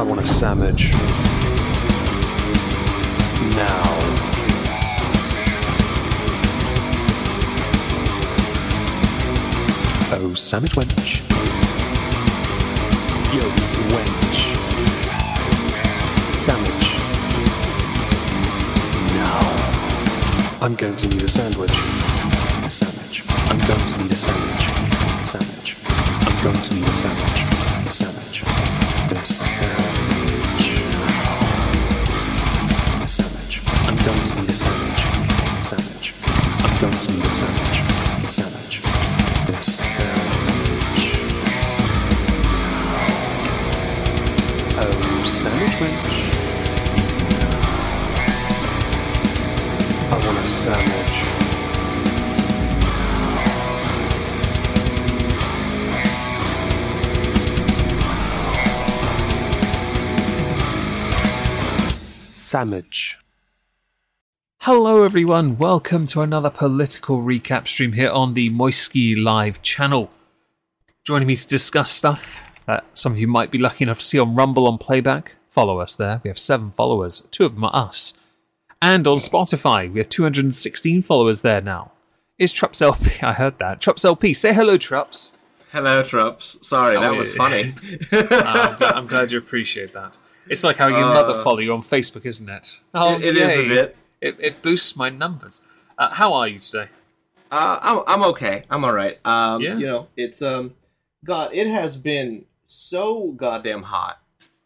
I want a sandwich. Now. Oh, sandwich wench. Yo, wench. Sandwich. Now. I'm going to need a sandwich. A sandwich. I'm going to need a sandwich. A sandwich. I'm going to need a sandwich. A sandwich. A sandwich. Going to need a sandwich. Sandwich. I'm going to need a sandwich. Sandwich. Sandwich. Oh, sandwich wench. I want a sandwich. Sandwich. Hello, everyone. Welcome to another political recap stream here on the Moisky Live channel. Joining me to discuss stuff that some of you might be lucky enough to see on Rumble on playback. Follow us there. We have seven followers. Two of them are us. And on Spotify, we have 216 followers there now. Is Trups LP? I heard that. Trups LP. Say hello, Trups. Hello, Trups. Sorry, that Oh, was funny. Uh, I'm, glad, I'm glad you appreciate that. It's like how your mother Uh, follow you on Facebook, isn't it? Oh, It- it is a bit. It, it boosts my numbers. Uh, how are you today? Uh, I'm I'm okay. I'm all right. Um, Yeah. you know, it's um, God, it has been so goddamn hot.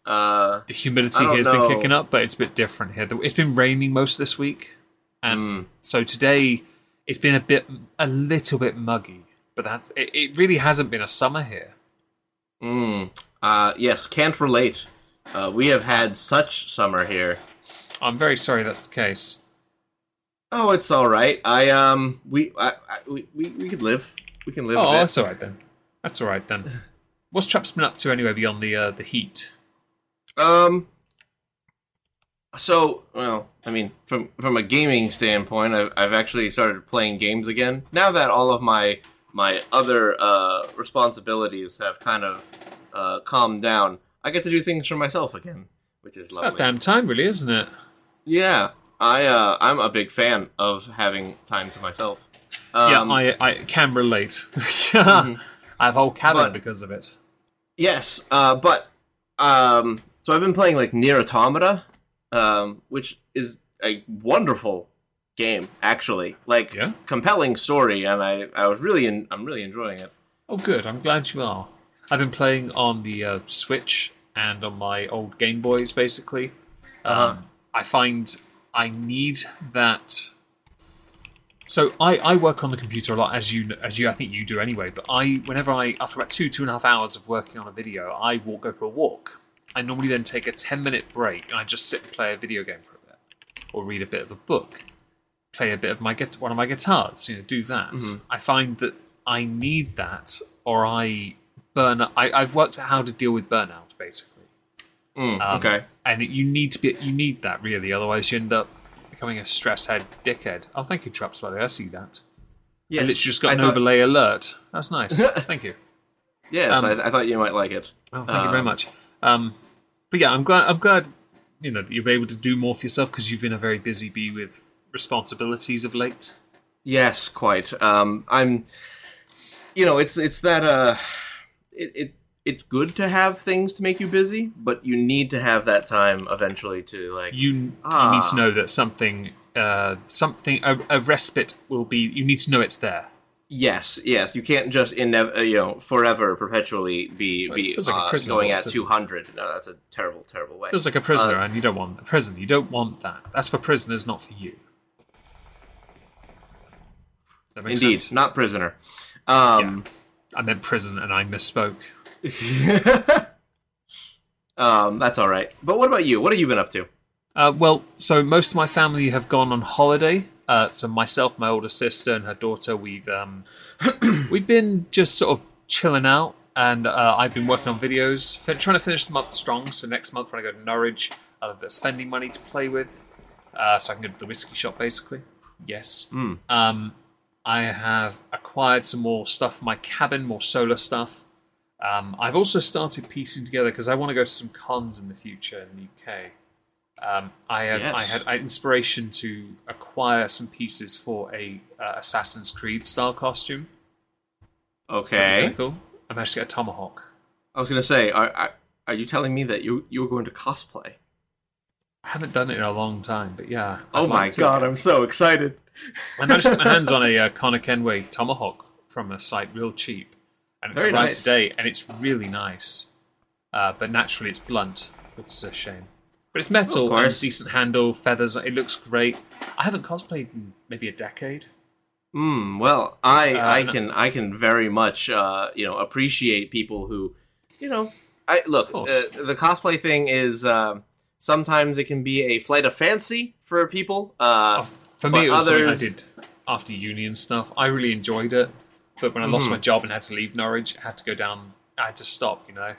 Uh, The humidity here has been kicking up, but it's a bit different here. It's been raining most of this week, and Mm. so today it's been a bit, a little bit muggy. But that's it. It really hasn't been a summer here. mm, uh, yes, can't relate. Uh, we have had such summer here. I'm very sorry that's the case. Oh, it's all right. I um, we I, I, we, we we could live. We can live. Oh, a bit. that's all right then. That's all right then. What's Traps been up to anyway beyond the uh, the heat? Um. So, well, I mean, from from a gaming standpoint, I've I've actually started playing games again. Now that all of my my other uh, responsibilities have kind of uh, calmed down, I get to do things for myself again, which is About lovely. damn time, really, isn't it? Yeah, I uh, I'm a big fan of having time to myself. Um, yeah, I I can relate. I have a whole cabin But- because of it. Yes, uh, but um, so I've been playing like Nier Automata, um, which is a wonderful game, actually. Like Yeah? compelling story, and I I was really in, I'm really enjoying it. Oh, good. I'm glad you are. I've been playing on the uh, Switch and on my old Game Boys, basically. Uh-huh. Um, I find I need that. So I, I work on the computer a lot, as you as you I think you do anyway. But I whenever I after about two two and a half hours of working on a video, I walk go for a walk. I normally then take a ten minute break and I just sit and play a video game for a bit, or read a bit of a book, play a bit of my one of my guitars. You know, do that. Mm-hmm. I find that I need that, or I burn. I, I've worked out how to deal with burnout basically. Mm, Um, okay. And you need to be you need that really, otherwise you end up becoming a stress head dickhead. Oh, thank you, Traps. By the way, I see that. Yes. I literally just got I an thought- overlay alert. That's nice. thank you. Yes, um, I, I thought you might like it. Oh, thank you very Um, much. Um, but yeah, I'm glad. I'm glad. You know, that you're able to do more for yourself because you've been a very busy bee with responsibilities of late. Yes, quite. Um, I'm. You know, it's it's that uh, it, it it's good to have things to make you busy, but you need to have that time eventually to like. You, you need Ah. to know that something, uh, something, a, a respite will be. You need to know it's there. Yes, yes. You can't just inev- uh, you know forever, perpetually be Well, be like uh, going at two hundred. No, that's a terrible, terrible way. Feels like a prisoner, Uh, and you don't want a prison. You don't want that. That's for prisoners, not for you. Indeed, sense? not prisoner. Um, I meant prison, and I misspoke. um, that's all right. But what about you? What have you been up to? Uh, well, so most of my family have gone on holiday. Uh, so myself, my older sister, and her daughter, we've um, we've been just sort of chilling out, and uh, I've been working on videos, fin- trying to finish the month strong. So next month when I go to Norwich, I'll have a bit of spending money to play with, uh, so I can go to the whiskey shop, basically. Yes. Mm. Um, I have acquired some more stuff for my cabin, more solar stuff. Um, I've also started piecing together because I want to go to some cons in the future in the UK. Um, I had Yes. I had I had inspiration to acquire some pieces for a uh, Assassin's Creed style costume. Okay. Cool. I managed to get a tomahawk. I was gonna say, are, are are you telling me that you you were going to cosplay? I haven't done it in a long time, but yeah. I'd Oh my to. god, I'm so excited. I managed to get my hands on a uh, Connor Kenway tomahawk from a site real cheap, and it Very arrived nice. today, and it's really nice. Uh, but naturally, it's blunt, which is a shame. But it's metal and decent handle, feathers. It looks great. I haven't cosplayed in maybe a decade. Hmm. Well, I Uh, I can I can very much uh you know appreciate people who, you know, I look uh, the cosplay thing is uh, sometimes it can be a flight of fancy for people. Uh, For me, it was something I others- did after uni and stuff. I really enjoyed it. But when I lost Mhm. my job and had to leave Norwich, I had to go down. I had to stop, you know.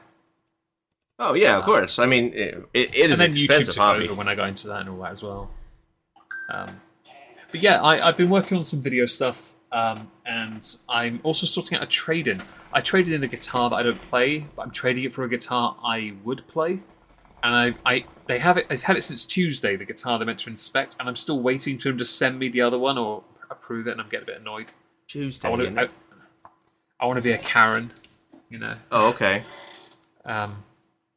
oh yeah, of Uh, course. I mean, it, it is and an then YouTube expensive took hobby. over when I got into that and all that as well. Um, but yeah, I, I've been working on some video stuff, um, and I'm also sorting out a trade-in. I traded in a guitar that I don't play, but I'm trading it for a guitar I would play. And I, I, they have it. They've had it since Tuesday. The guitar they're meant to inspect, and I'm still waiting for them to send me the other one or approve it. And I'm getting a bit annoyed. Tuesday. I want to. I, want to be a Karen, you know. oh, okay. Um,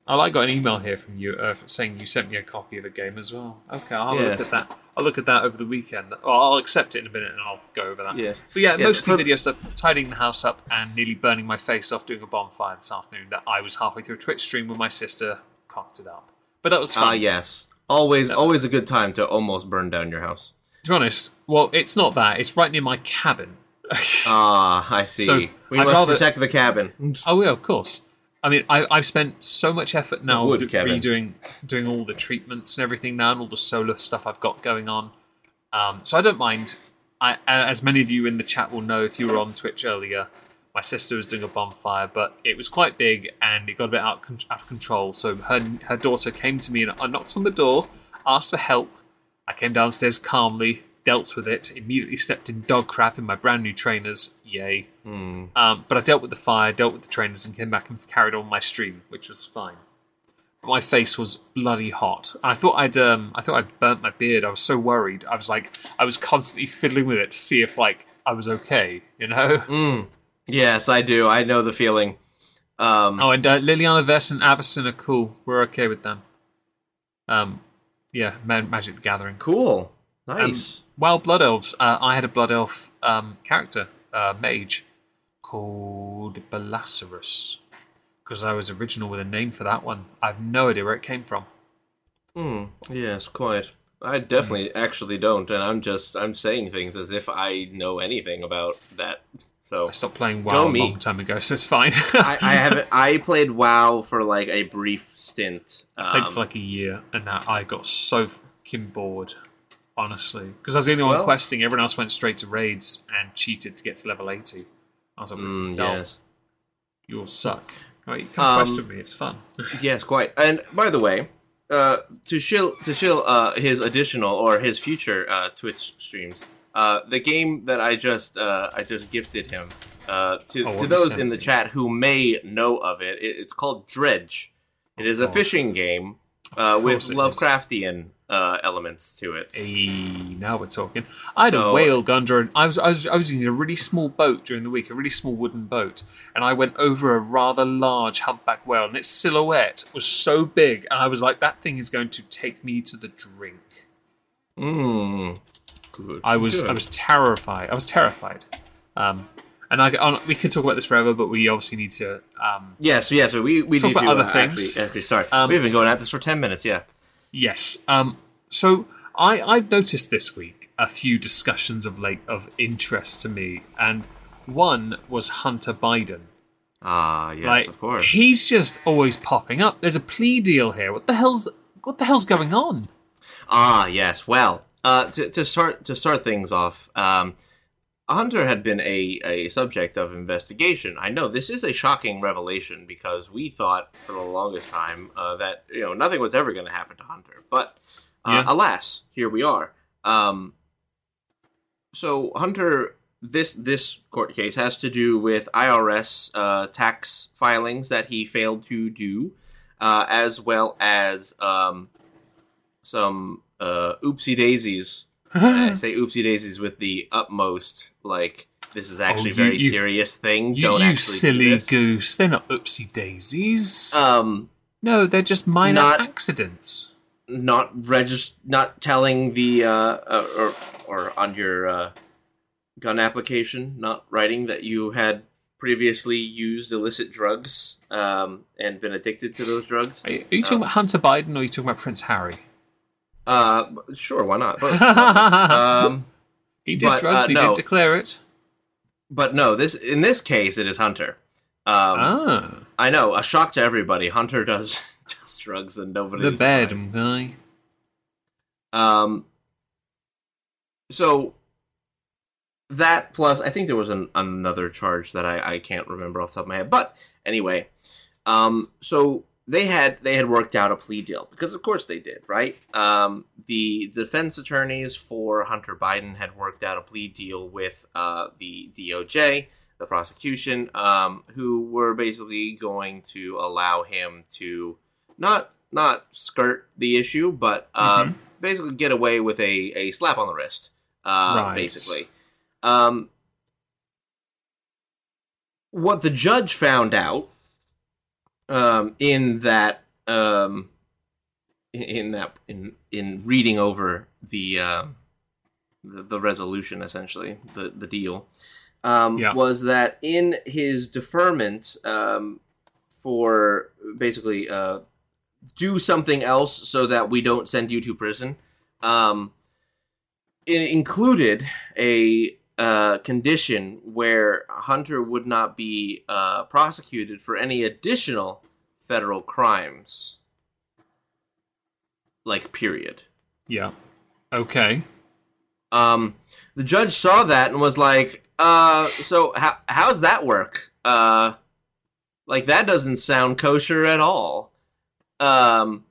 I like got an email here from you uh, saying you sent me a copy of a game as well. Okay, I'll look at that. I'll look at that over the weekend. Well, I'll accept it in a minute and I'll go over that. Yes. But yeah, Yes, mostly video stuff, tidying the house up and nearly burning my face off doing a bonfire this afternoon that I was halfway through a Twitch stream when my sister cocked it up. But that was Ah, fun. yes. Always, always a good time to almost burn down your house. To be honest, well, it's not that. It's right near my cabin. Ah, I see. So, we I'd must rather- protect the cabin. Oh yeah, of course. I mean, I, I've spent so much effort now wood, Kevin. redoing doing all the treatments and everything now, and all the solar stuff I've got going on. Um, so I don't mind. I, as many of you in the chat will know, if you were on Twitch earlier, my sister was doing a bonfire, but it was quite big and it got a bit out, con- out of control. So her her daughter came to me and I knocked on the door, asked for help. I came downstairs calmly, dealt with it, immediately stepped in dog crap in my brand new trainers. Yay. Hmm. Um, but I dealt with the fire, dealt with the trainers, and came back and carried on my stream, which was fine. But my face was bloody hot. I thought I'd um, I thought I'd burnt my beard. I was so worried. I was like, I was constantly fiddling with it to see if like I was okay, you know. Mm. Yes, I do. I know the feeling. Um, Oh, and uh, Liliana Vess and Avison are cool. We're okay with them. Um, yeah, Magic the Gathering. cool. Um, Nice. Wild Blood Elves. Uh, I had a Blood Elf um, character, uh, mage, called Belasarus. Because I was original with a name for that one. I have no idea where it came from. Hmm. Yes, quite. I definitely actually don't, and I'm just I'm saying things as if I know anything about that. So I stopped playing WoW a long time ago, so it's fine. I, I haven't. I played WoW for like a brief stint. played Um, for like a year, and now I got so fucking bored, honestly. Because I was the only one Well- questing. Everyone else went straight to raids and cheated to get to level 80. I was like, this is mm, dull. yes. You'll suck. Right, you come quest Um, with me, it's fun. Yes, quite. And by the way, uh, to shill to shill uh, his additional or his future uh, Twitch streams, uh, the game that I just uh, I just gifted him uh, to Oh, to those in the chat who may know of it, it it's called Dredge. It is a Oh. fishing game uh, with course it is. Lovecraftian uh, elements to it. Hey, now we're talking. I had a whale gun during. I was, I was I was in a really small boat during the week, a really small wooden boat, and I went over a rather large humpback whale, and its silhouette was so big, and I was like, that thing is going to take me to the drink. Mm. Good. I was Good. I was terrified. I was terrified. Um, and I, we could talk about this forever, but we obviously need to. Um, Yes, yes. we we Talk need about to other uh, things. Actually, actually, sorry, Um, we've been going at this for ten minutes. Yeah. Yes. Um, so I, I've noticed this week a few discussions of late of interest to me, and one was Hunter Biden. Ah, yes, like, of course. He's just always popping up. There's a plea deal here. What the hell's what the hell's going on? Ah, yes. Well, uh, to, to start to start things off, um, Hunter had been a, a subject of investigation. I know this is a shocking revelation because we thought for the longest time uh, that you know nothing was ever going to happen to Hunter, but uh, Yeah. alas, here we are. Um, so Hunter this this court case has to do with IRS uh, tax filings that he failed to do, uh, as well as um, some uh, oopsie daisies. I say oopsie daisies with the utmost like this is actually Oh, a you- very you- serious thing. You, Don't you actually do silly this. goose. They're not oopsie daisies. Um, no, they're just minor not- accidents. not regist- not telling the uh, uh or or on your uh, gun application, not writing that you had previously used illicit drugs um, and been addicted to those drugs. Are you, are you talking Um, about Hunter Biden or are you talking about Prince Harry? Uh, sure, why not? Both. um, he did but, drugs. uh, he no. did declare it. but no, this in this case, it is Hunter. Um, ah, I know, a shock to everybody. Hunter does does drugs and nobody. the bed guy. Um. So that plus, I think there was an, another charge that I, I can't remember off the top of my head. But anyway, um, so they had they had worked out a plea deal because of course they did, right? Um, the defense attorneys for Hunter Biden had worked out a plea deal with uh, the DOJ, the prosecution, um, who were basically going to allow him to not not skirt the issue, but um, Mhm. basically get away with a, a slap on the wrist, uh, Right. basically. Um, what the judge found out um, in that um, in- that in in reading over the um the, the resolution essentially the the deal um, Yeah. was that in his deferment um, for basically uh, do something else so that we don't send you to prison um, it included a uh, condition where Hunter would not be uh, prosecuted for any additional federal crimes. Like, period. Yeah. Okay. Um, the judge saw that and was like, uh, so how, how's that work? Uh, like, that doesn't sound kosher at all. Um,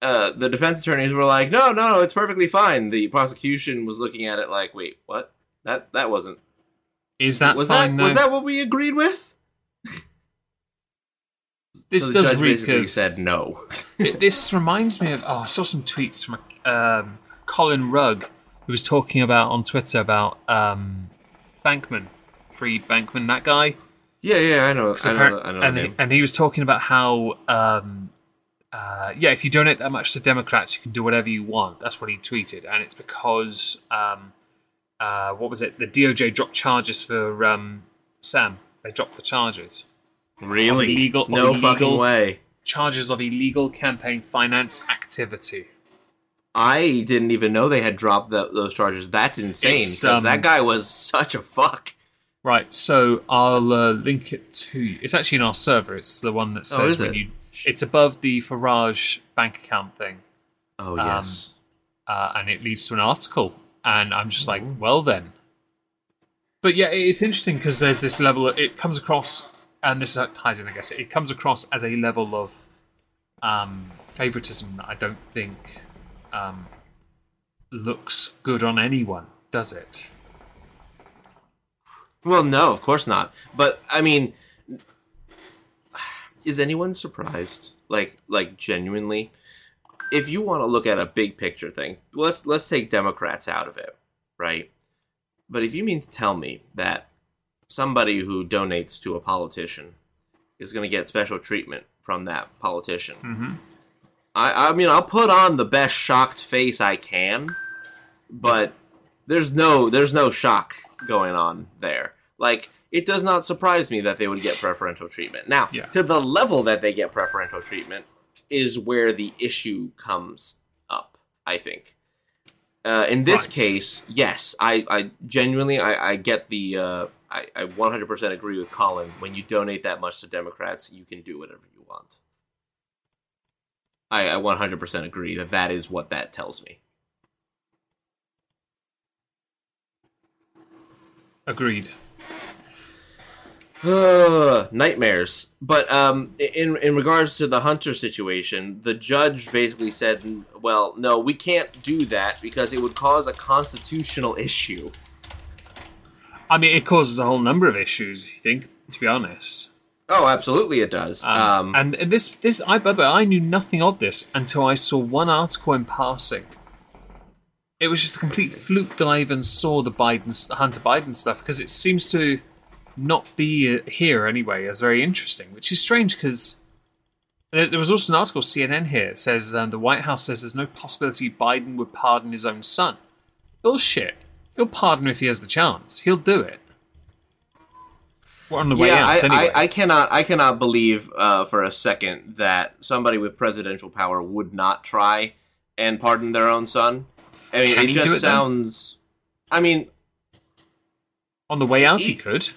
uh, the defense attorneys were like, no, no, it's perfectly fine. The prosecution was looking at it like, wait, what? That that wasn't Is that was fine that was that what we agreed with? this so does reek of. said no. This reminds me of. Oh, I saw some tweets from um, Colin Rugg, who was talking about on Twitter about um, Bankman, Fried Bankman, that guy. yeah, yeah, I know, I know, I know. and, he, name. and he was talking about how, um, uh, yeah, if you donate that much to Democrats, you can do whatever you want. That's what he tweeted, and it's because, um, uh, what was it? The DOJ dropped charges for um, Sam. They dropped the charges. really? illegal- no illegal- fucking way. Charges of illegal campaign finance activity. I didn't even know they had dropped tho- those charges. That's insane. Um, that guy was such a fuck. Right, so I'll uh, link it to you. It's actually in our server. It's the one that says Oh, it? you. It's above the Farage bank account thing. Oh um, yes. uh, and it leads to an article. And I'm just like, well then. But yeah, it's interesting because there's this level. Of, it comes across, and this ties in, I guess. It comes across as a level of um, favoritism that I don't think um, looks good on anyone, does it? Well, no, of course not. But I mean, is anyone surprised? Like, like genuinely, if you want to look at a big picture thing, let's let's take Democrats out of it, right? But if you mean to tell me that somebody who donates to a politician is going to get special treatment from that politician, Mm-hmm. I, I mean, I'll put on the best shocked face I can, but there's no there's no shock going on there. Like it does not surprise me that they would get preferential treatment. Now, Yeah. to the level that they get preferential treatment is where the issue comes up. I think. Uh, in this Right. case, yes, I, I genuinely I, I get the uh, I, I 100% agree with Colin. When you donate that much to Democrats, you can do whatever you want. I, I 100% agree that that is what that tells me. Agreed. Nightmares. But um, in in regards to the Hunter situation, the judge basically said, "Well, no, we can't do that because it would cause a constitutional issue." I mean, it causes a whole number of issues. If you think, to be honest. Oh, absolutely, it does. Um, Um, and and this this I by the way I knew nothing of this until I saw one article in passing. It was just a complete fluke that I even saw the Biden the Hunter Biden stuff because it seems to not be uh, here anyway as very interesting, which is strange because there, there was also an article CNN here that says um, the White House says there's no possibility Biden would pardon his own son. Bullshit. He'll pardon if he has the chance. He'll do it. We're on the way yeah, out I, anyway. I, I cannot, I cannot believe uh, for a second that somebody with presidential power would not try and pardon their own son. I mean, Can it just it, then? sounds. I mean, on the way out, he He- could.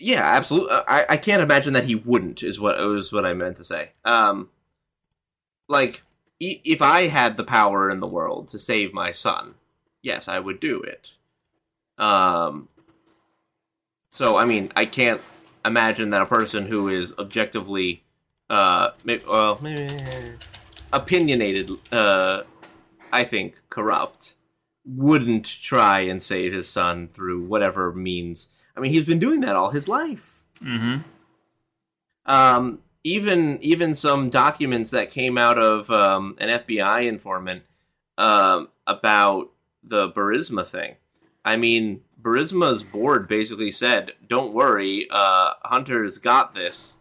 Yeah, absolutely. I, I can't imagine that he wouldn't. Is what was what I meant to say. Um, like i- if I had the power in the world to save my son, yes, I would do it. Um. So I mean, I can't imagine that a person who is objectively, uh, may- well, maybe opinionated, uh, I think corrupt, wouldn't try and save his son through whatever means. I mean, he's been doing that all his life. Mm-hmm. Um, even even some documents that came out of um, an FBI informant um, about the Burisma thing. I mean, Burisma's board basically said, "Don't worry, uh, Hunter's got this."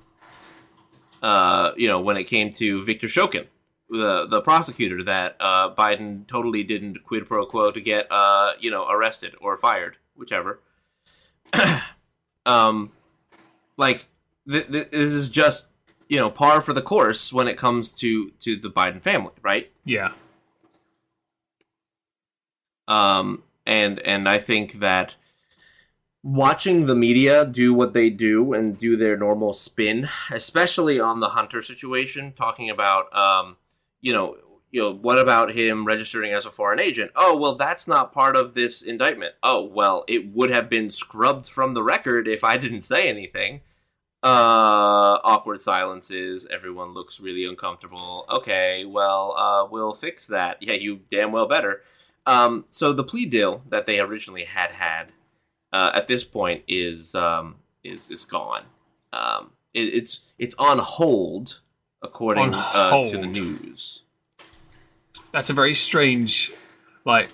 Uh, you know, when it came to Victor Shokin, the the prosecutor that uh, Biden totally didn't quid pro quo to get, uh, you know, arrested or fired, whichever. um, like th- th- this is just you know par for the course when it comes to to the Biden family, right? Yeah. Um, and and I think that watching the media do what they do and do their normal spin, especially on the Hunter situation, talking about um, you know, you know, what about him registering as a foreign agent? Oh, well, that's not part of this indictment. Oh, well, it would have been scrubbed from the record if I didn't say anything. Uh, awkward silences. Everyone looks really uncomfortable. Okay, well, uh, we'll fix that. Yeah, you damn well better. Um, so the plea deal that they originally had had uh, at this point is um, is is gone. Um, it, it's it's on hold, according On uh, to the news. That's a very strange, like,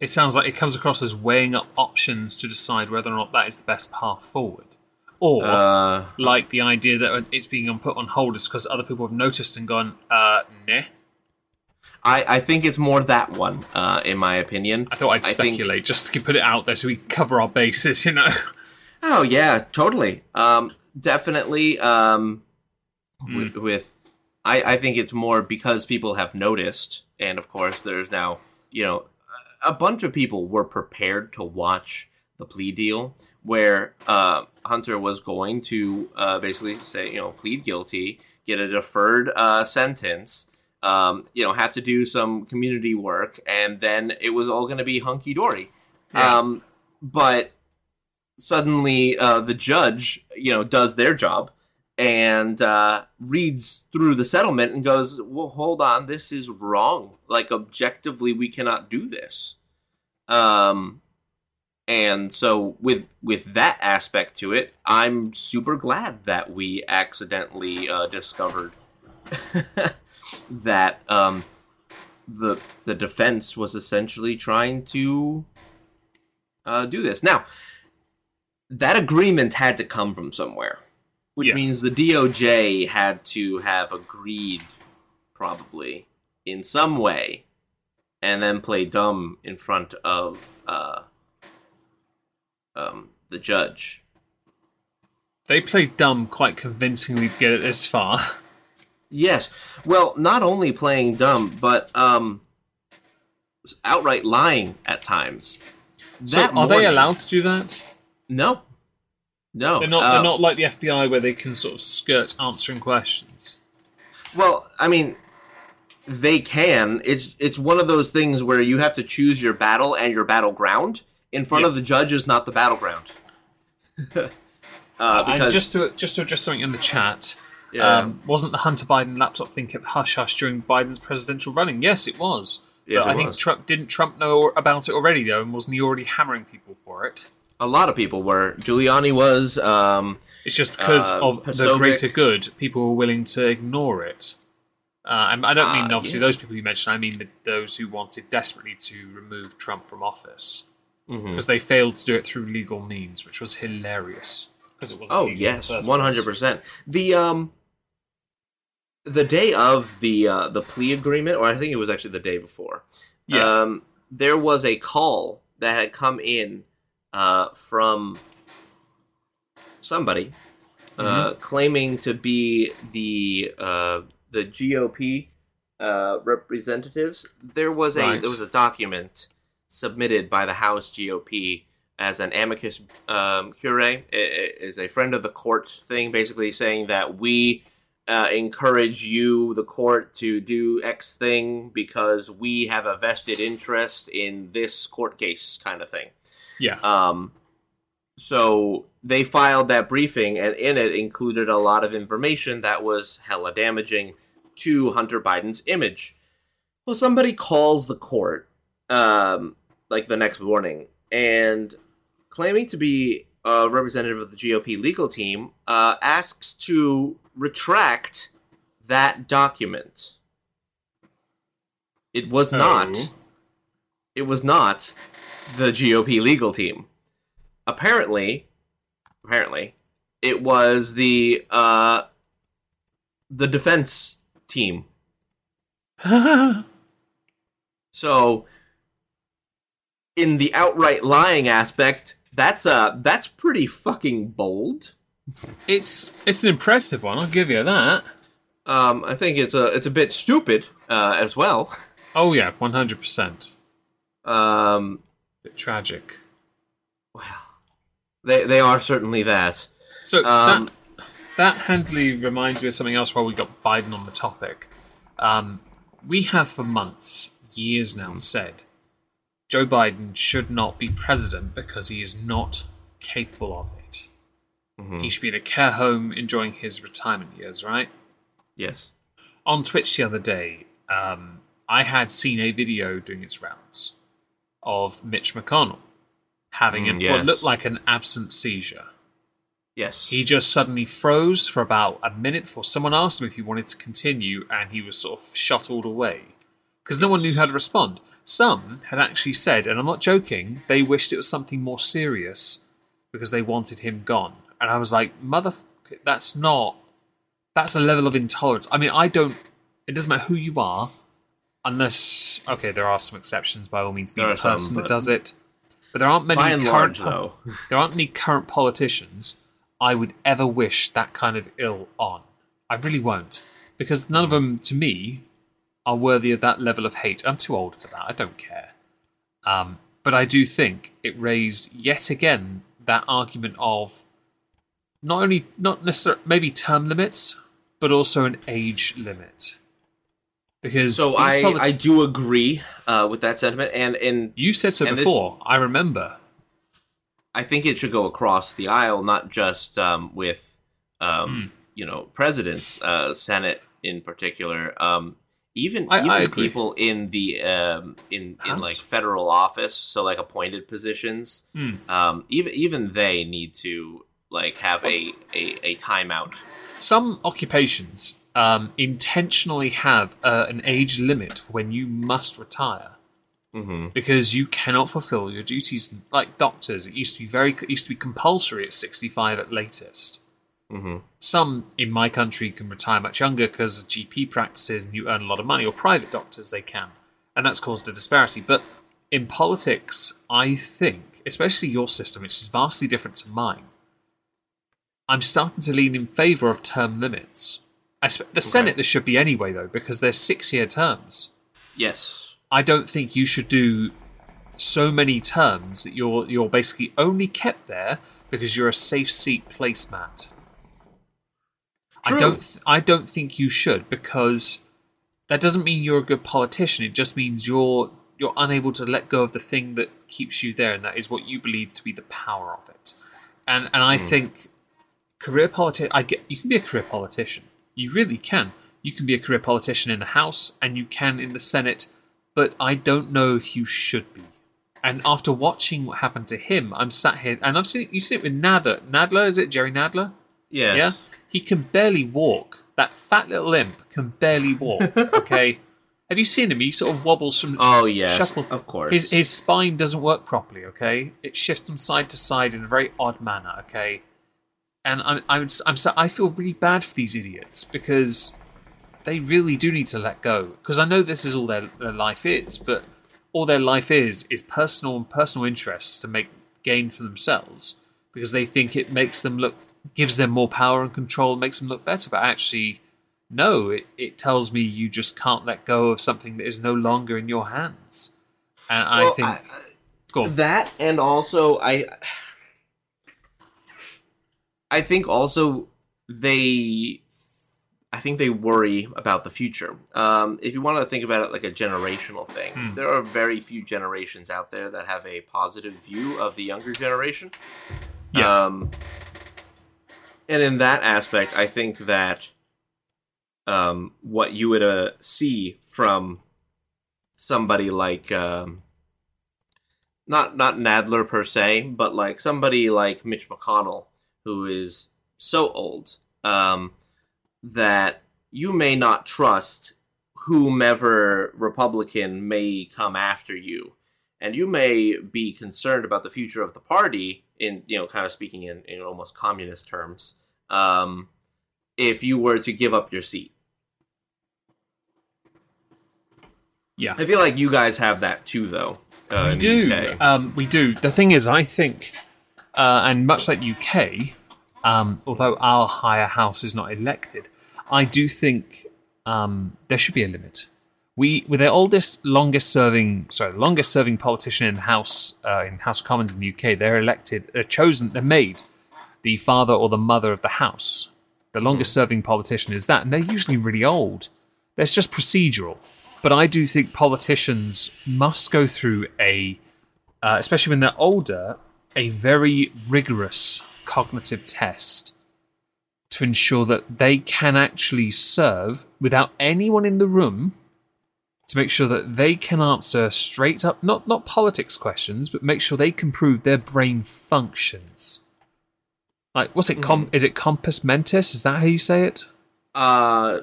it sounds like it comes across as weighing up options to decide whether or not that is the best path forward. Or, Uh, like, the idea that it's being put on hold is because other people have noticed and gone, uh, nah. I I think it's more that one, uh, in my opinion. I thought I'd I think- speculate just to put it out there so we cover our bases, you know? Oh yeah, totally. Um, definitely. Um, Hmm. with, with I, I think it's more because people have noticed, and of course, there's now you know a bunch of people were prepared to watch the plea deal where uh, Hunter was going to uh, basically say you know plead guilty, get a deferred uh, sentence. Um, you know, have to do some community work, and then it was all going to be hunky dory. Yeah. Um, but suddenly uh, the judge, you know, does their job and uh, reads through the settlement and goes, "Well, hold on, this is wrong. Like objectively, we cannot do this." Um, and so with with that aspect to it, I'm super glad that we accidentally uh, discovered that um, the the defense was essentially trying to uh, do this. Now, that agreement had to come from somewhere, which Yeah. means the DOJ had to have agreed, probably in some way, and then play dumb in front of uh, um, the judge. They played dumb quite convincingly to get it this far. Yes. Well, not only playing dumb, but um, outright lying at times. So, are they allowed to do that? No. No. They're not. Uh, they're not like the FBI where they can sort of skirt answering questions. Well, I mean, they can. It's it's one of those things where you have to choose your battle and your battleground. In front Yeah. of the judge is not the battleground. uh, and just to just to address something in the chat, yeah, um, wasn't the Hunter Biden laptop thing kept hush hush during Biden's presidential running? Yes, it was. Yes, but it I think. Trump didn't Trump know about it already though, and wasn't he already hammering people for it? A lot of people were. Giuliani was. Um, It's just because Uh, of the greater good, people were willing to ignore it. Uh, I don't mean Uh, obviously yeah. those people you mentioned. I mean the, those who wanted desperately to remove Trump from office because they failed to do it through legal means, which was hilarious. Because it wasn't. Oh legal in the yes, one hundred percent. The um, the day of the uh, the plea agreement, or I think it was actually the day before. Yeah. Um, there was a call that had come in uh, from somebody uh, claiming to be the uh, the GOP uh, representatives. There was a Right. there was a document submitted by the House GOP as an amicus um, curiae, i- i- is a friend of the court thing, basically saying that we uh, encourage you, the court, to do X thing because we have a vested interest in this court case, kind of thing. Yeah. Um, so they filed that briefing, and in it included a lot of information that was hella damaging to Hunter Biden's image. Well, somebody calls the court, um, like the next morning, and claiming to be a representative of the GOP legal team, uh, asks to retract that document. It was not Oh. it was not the GOP legal team. Apparently, apparently, it was the uh, the defense team. So, in the outright lying aspect, that's uh that's pretty fucking bold. it's it's an impressive one. I'll give you that. Um, I think it's a it's a bit stupid uh, as well. Oh yeah, one hundred percent. Um, Bit tragic. well, they they are certainly that. So Um, that that handily reminds me of something else while we got Biden on the topic. Um, we have for months, years now, said Joe Biden should not be president because he is not capable of it. Mhm. He should be in a care home enjoying his retirement years, right? Yes. On Twitch the other day, um, I had seen a video doing its rounds of Mitch McConnell having Mm, a, what looked like an absent seizure. Yes. He just suddenly froze for about a minute before someone asked him if he wanted to continue, and he was sort of shuttled away because no one knew how to respond. Some had actually said, and I'm not joking, they wished it was something more serious because they wanted him gone. And I was like, mother, that's not. That's a level of intolerance. I mean, I don't. It doesn't matter who you are, unless okay, there are some exceptions. By all means, be the are some, person that does it. But there aren't many current large, though. there aren't any current politicians I would ever wish that kind of ill on. I really won't. Because none of them, to me, are worthy of that level of hate. I'm too old for that. I don't care. Um, but I do think it raised yet again that argument of not only, not necessarily, maybe term limits, but also an age limit. Because So I, poli- I do agree uh, with that sentiment, and and you said so and this- before. I remember. I think it should go across the aisle, not just um, with um, Hmm. you know presidents, uh, Senate in particular. Um, even I- even I people in the um, in in House? like federal office, so like appointed positions. Um, even even they need to like have a a, a timeout. Some occupations um, intentionally have uh, an age limit for when you must retire hmm because you cannot fulfill your duties. Like doctors, it used to be very it used to be compulsory at sixty-five at latest. hmm Some in my country can retire much younger because of GP practices and you earn a lot of money, or private doctors they can, and that's caused a disparity. But in politics, I think, especially your system, which is vastly different to mine, I'm starting to lean in favour of term limits. I sp- the Senate, there should be anyway, though, because they're six-year terms. Yes. I don't think you should do so many terms that you're you're basically only kept there because you're a safe seat placemat. True. I don't th- I don't think you should because that doesn't mean you're a good politician. It just means you're you're unable to let go of the thing that keeps you there, and that is what you believe to be the power of it. And and I hmm. think career politi- I get you can be a career politician. You really can. You can be a career politician in the House and you can in the Senate, but I don't know if you should be. And after watching what happened to him, I'm sat here, and I've seen it. You seen it with Nadler. Nadler is it Jerry Nadler? Yes. Yeah, he can barely walk. That fat little imp can barely walk. Okay, have you seen him? He sort of wobbles from. Oh, yes, shuffle. of course. His his spine doesn't work properly. Okay, it shifts from side to side in a very odd manner. Okay, and I'm I'm I'm so, I feel really bad for these idiots because they really do need to let go. Because I know this is all their, their life is, but all their life is is personal and personal interests to make gain for themselves because they think it makes them look gives them more power and control makes them look better. But actually no it, it tells me you just can't let go of something that is no longer in your hands. And i think I- that and also I I think also they I think they worry about the future. Um, if you want to think about it like a generational thing, Hmm. there are very few generations out there that have a positive view of the younger generation. Yeah. Um, and in that aspect, I think that um, what you would uh, see from somebody like um, not not Nadler per se, but like somebody like Mitch McConnell, who is so old um, that you may not trust whomever Republican may come after you, and you may be concerned about the future of the party. In you know, kind of speaking in, in almost communist terms, um, if you were to give up your seat. yeah I feel like you guys have that too, though. Uh, we do um, we do the thing is i think uh, and much like uk um, although our higher house is not elected i do think um, there should be a limit. We with the oldest longest serving sorry longest serving politician in house uh, in house of commons in the uk they're elected they're chosen they're made the father or the mother of the house. The longest serving politician is that and they're usually really old. That's just procedural. But i do think politicians must go through a uh, especially when they're older a very rigorous cognitive test to ensure that they can actually serve without anyone in the room to make sure that they can answer straight up not not politics questions but make sure they can prove their brain functions like what's it com- is it compos mentis is that how you say it Uh,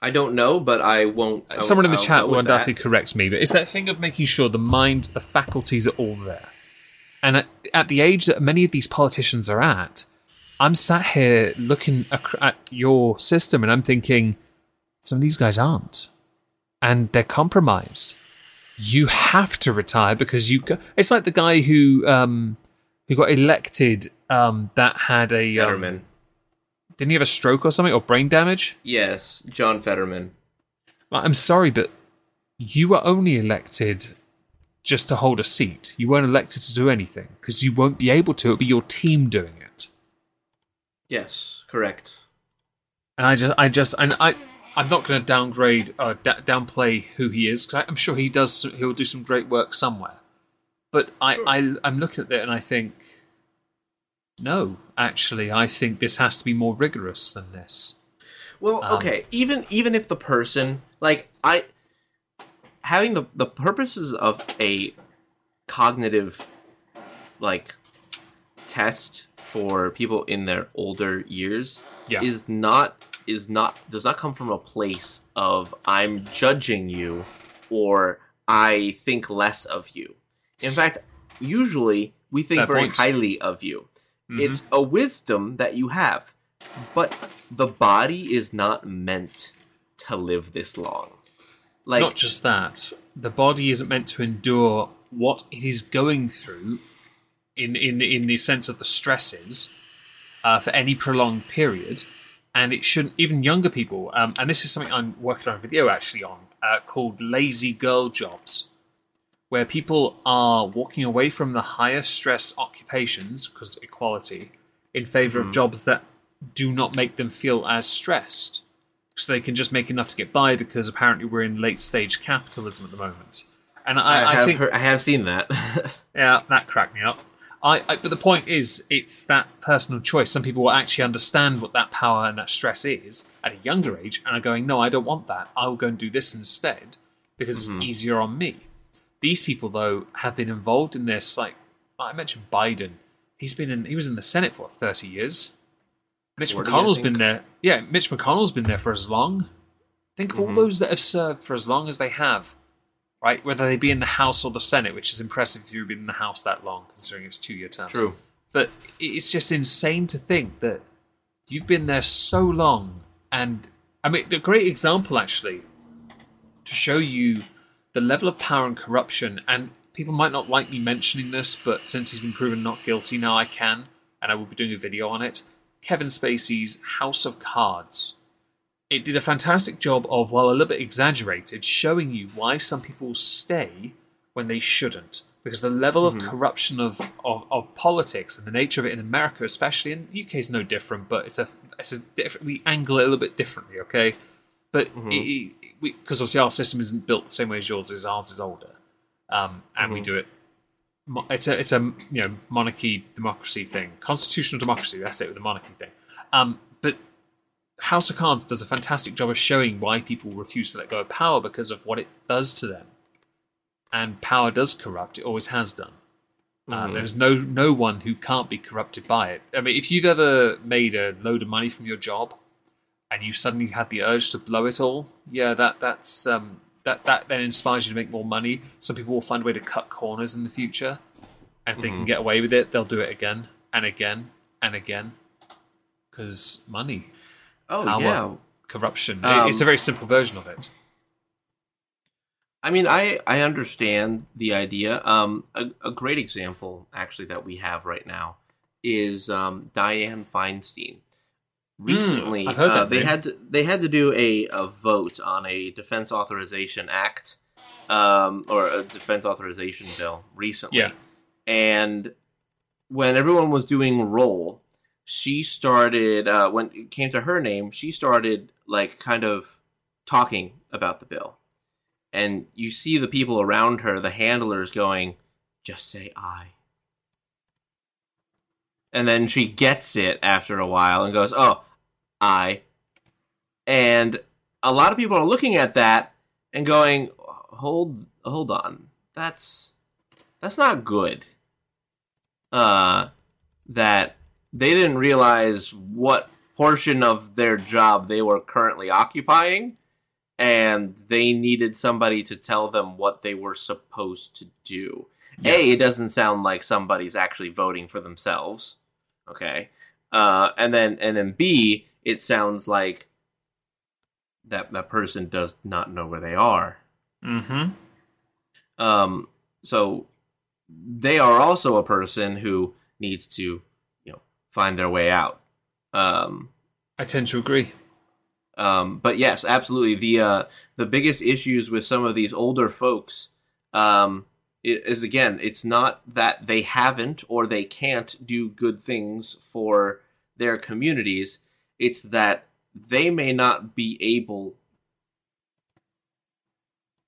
I don't know, but I won't. Someone in the I'll chat will undoubtedly correct me, but it's that thing of making sure the mind, the faculties are all there. And at, at the age that many of these politicians are at, I'm sat here looking at your system and I'm thinking, some of these guys aren't. And they're compromised. You have to retire because you. Go- it's like the guy who um, who got elected um, that had a. Um, Fetterman. didn't he have a stroke or something or brain damage? yes, John Fetterman. I'm sorry, but you were only elected just to hold a seat. You weren't elected to do anything because you won't be able to. It'll be your team doing it. Yes, correct. And I just, I just, and I, I'm not going to downgrade, uh, da- downplay who he is because I'm sure he does. He'll do some great work somewhere. But I, Sure. I, I'm looking at it and I think, no, actually, I think this has to be more rigorous than this. Well, Um, okay. Even even if the person like I having the the purposes of a cognitive like test for people in their older years Yeah. is not is not does not come from a place of I'm judging you or I think less of you. In fact, usually we think very point. highly of you. Mhm. It's a wisdom that you have, but the body is not meant to live this long. Like not just that the body isn't meant to endure what it is going through in in in the sense of the stresses uh, for any prolonged period. And it shouldn't even younger people um, and this is something i'm working on a video actually on uh, called lazy girl jobs where people are walking away from the higher stress occupations because equality in favor of jobs that do not make them feel as stressed so they can just make enough to get by because apparently we're in late stage capitalism at the moment. And I, I, I, have think, heard, I have seen that. yeah, that cracked me up. I, I, but the point is, it's that personal choice. Some people will actually understand what that power and that stress is at a younger age, and are going, "No, I don't want that. I will go and do this instead because it's mm-hmm. easier on me." These people, though, have been involved in this. Like I mentioned, Biden. He's been in. He was in the Senate for what, thirty years. Mitch 40, I McConnell's been there. Yeah, Mitch McConnell's been there for as long. Think of all Mhm. those that have served for as long as they have, right? Whether they be in the House or the Senate, which is impressive if you've been in the House that long, considering it's two-year terms. True. But it's just insane to think that you've been there so long. And I mean, a great example actually to show you the level of power and corruption. And people might not like me mentioning this, but since he's been proven not guilty, now I can, and I will be doing a video on it. Kevin Spacey's House of Cards. It did a fantastic job of, while a little bit exaggerated, showing you why some people stay when they shouldn't. Because the level of mm-hmm. corruption of, of, of politics and the nature of it in America, especially, and UK is no different, but it's a it's a different. We angle it a little bit differently, okay? But mm-hmm. because obviously our system isn't built the same way as yours is. Ours is older, um, and we mm-hmm. do it. It's a it's a you know monarchy democracy thing, constitutional democracy. That's it with the monarchy thing. Um, but House of Cards does a fantastic job of showing why people refuse to let go of power because of what it does to them. And power does corrupt; it always has done. Uh, Mhm. there's no no one who can't be corrupted by it. I mean, if you've ever made a load of money from your job, and you suddenly had the urge to blow it all, yeah, that that's um, that that then inspires you to make more money. Some people will find a way to cut corners in the future, and if they can get away with it, they'll do it again and again and again, because money, Oh power, yeah. corruption. It- Um, it's a very simple version of it. I mean, I I understand the idea. Um, a, a great example actually that we have right now is um, Dianne Feinstein. Recently, heard uh, they name. had to, they had to do a, a vote on a Defense Authorization Act um, or a Defense Authorization Bill recently. Yeah. And when everyone was doing roll, she started uh, when it came to her name, she started like kind of talking about the bill and you see the people around her, the handlers, going, "Just say I." And then she gets it after a while and goes, "Oh, I." And a lot of people are looking at that and going, "Hold, hold on, that's that's not good." Uh, that they didn't realize what portion of their job they were currently occupying and they needed somebody to tell them what they were supposed to do. A, it doesn't sound like somebody's actually voting for themselves. Okay. Uh, and then and then B, it sounds like that that person does not know where they are. Mm-hmm. Um, so they are also a person who needs to, you know, find their way out. Um, I tend to agree. Um, but yes, absolutely. The uh, the biggest issues with some of these older folks um, is again, it's not that they haven't or they can't do good things for their communities. It's that they may not be able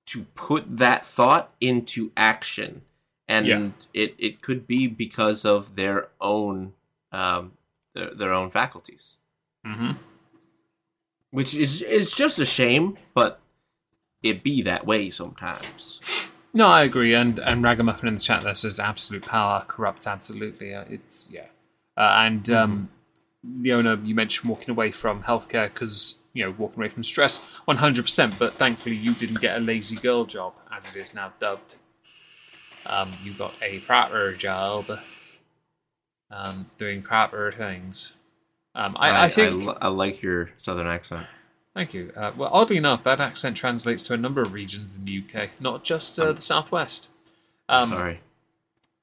to put that thought into action, and Yeah. it it could be because of their own um, their, their own faculties Mm-hmm. which is is just a shame, but it be that way sometimes. No, I agree, and and Ragamuffin in the chat there says absolute power corrupts absolutely. Uh, it's yeah, uh, and um, the owner you mentioned walking away from healthcare because you know walking away from stress, one hundred percent. But thankfully, you didn't get a lazy girl job, as it is now dubbed. Um, you got a proper job, um, doing proper things. Um, I, I, think li- I like your southern accent. Thank you. Uh, well, oddly enough, that accent translates to a number of regions in the UK, not just uh, the southwest. Um, Sorry.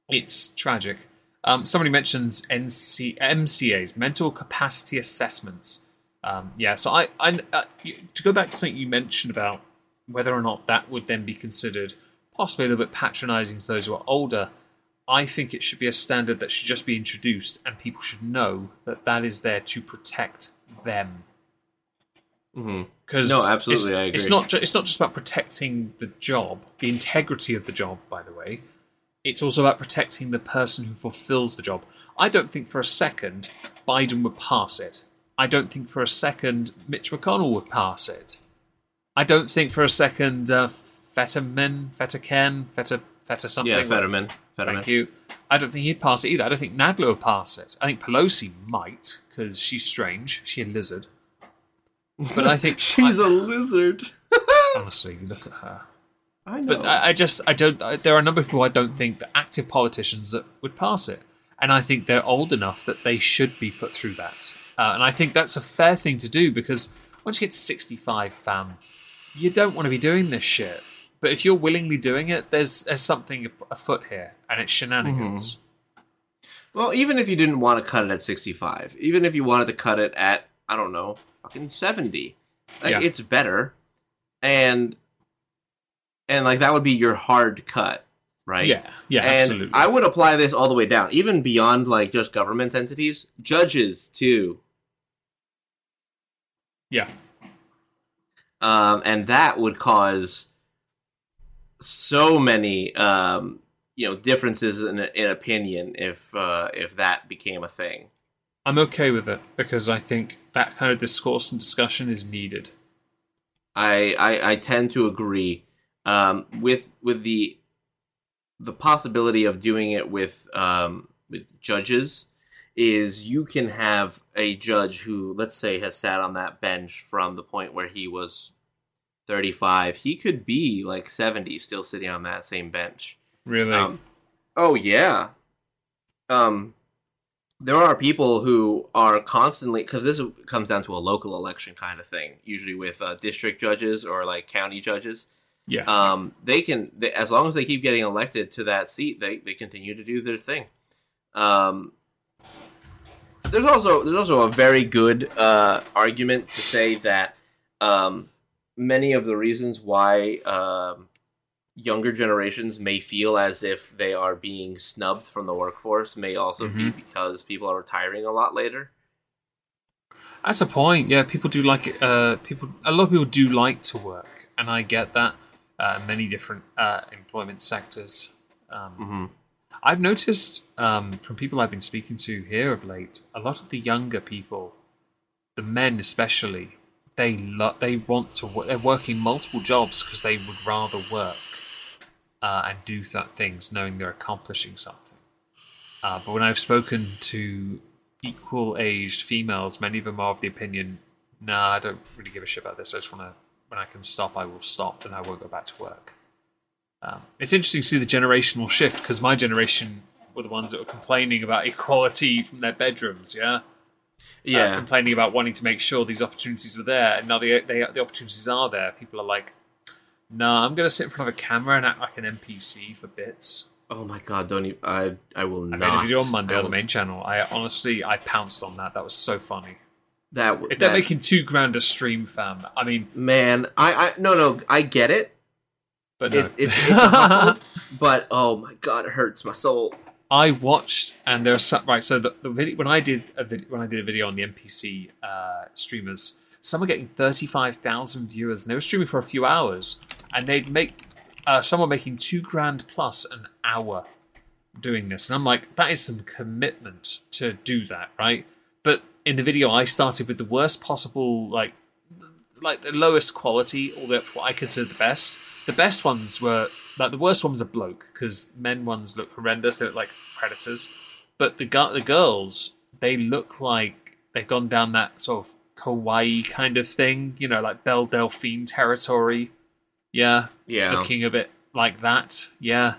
it's tragic. Um, somebody mentions NC- MCAs, mental capacity assessments. Um, yeah, so I, I uh, to go back to something you mentioned about whether or not that would then be considered possibly a little bit patronising to those who are older. I think it should be a standard that should just be introduced, and people should know that that is there to protect them. Because No, absolutely, it's, I It's not ju- it's not just about protecting the job, the integrity of the job. By the way, it's also about protecting the person who fulfills the job. I don't think for a second Biden would pass it. I don't think for a second Mitch McConnell would pass it. I don't think for a second uh, Fetterman, Fetterken, Fetter, Fetter something. Yeah, Fetterman. Fetterman. Thank you. I don't think he'd pass it either. I don't think Nadler would pass it. I think Pelosi might because she's strange. She's a lizard. But I think She's a lizard. honestly, look at her. I know. But I, I just I don't. I, there are a number of people I don't think that active politicians that would pass it, and I think they're old enough that they should be put through that. Uh, and I think that's a fair thing to do because once you get sixty five, fam, you don't want to be doing this shit. But if you're willingly doing it, there's there's something afoot here, and it's shenanigans. well, even if you didn't want to cut it at 65, even if you wanted to cut it at, I don't know, fucking 70, like, Yeah. it's better. And, and like, that would be your hard cut, right? Yeah, yeah, and absolutely. I would apply this all the way down, even beyond like just government entities, judges too. yeah, um, and that would cause so many um, you know differences in, in opinion if uh, if that became a thing. I'm okay with it because I think that kind of discourse and discussion is needed. I I, I tend to agree um, with with the the possibility of doing it with um, with judges is you can have a judge who let's say has sat on that bench from the point where he was 35 he could be like 70 still sitting on that same bench Really, Um, oh yeah. Um, there are people who are constantly because this comes down to a local election kind of thing. Usually with uh, district judges or like county judges, yeah, um, they can they, as long as they keep getting elected to that seat, they they continue to do their thing. Um, there's also there's also a very good uh, argument to say that um, many of the reasons why um, younger generations may feel as if they are being snubbed from the workforce may also be Mhm. because people are retiring a lot later. That's a point. Yeah, people do like. Uh, people, a lot of people do like to work, and I get that. Uh, many different uh, employment sectors. Um, hmm I've noticed um, from people I've been speaking to here of late, a lot of the younger people, the men especially, they lo- they want to. wo- They're working multiple jobs because they would rather work uh, and do that things, knowing they're accomplishing something. Uh, but when I've spoken to equal-aged females, many of them are of the opinion, "Nah, I don't really give a shit about this. I just want to. When I can stop, I will stop, and I won't go back to work." Um, it's interesting to see the generational shift because my generation were the ones that were complaining about equality from their bedrooms. Yeah, Uh, Yeah, complaining about wanting to make sure these opportunities were there, and now they, they, the opportunities are there. People are like, "No, I'm going to sit in front of a camera and act like an NPC for bits." Oh my god! Don't even. I I will I not. made a video on Monday on the main channel. I honestly, I pounced on that. That was so funny. That If they're that- making two grand a stream, fam, I mean, man, I I no no I get it. but no. It, it, it's hustle, but oh my god, it hurts my soul. I watched, and there's some, right. So the, the video when I did a video when I did a video on the NPC uh, streamers, some were getting thirty five thousand viewers, and they were streaming for a few hours, and they'd make uh, someone making two grand plus an hour doing this, and I'm like, that is some commitment to do that, right? But in the video, I started with the worst possible, like, like the lowest quality, all the way up to what I consider the best. The best ones were like the worst one was a bloke because men ones look horrendous. They look like predators, but the gu- the girls they look like they've gone down that sort of kawaii kind of thing. You know, like Belle Delphine territory. Yeah, Yeah, looking a bit like that. Yeah,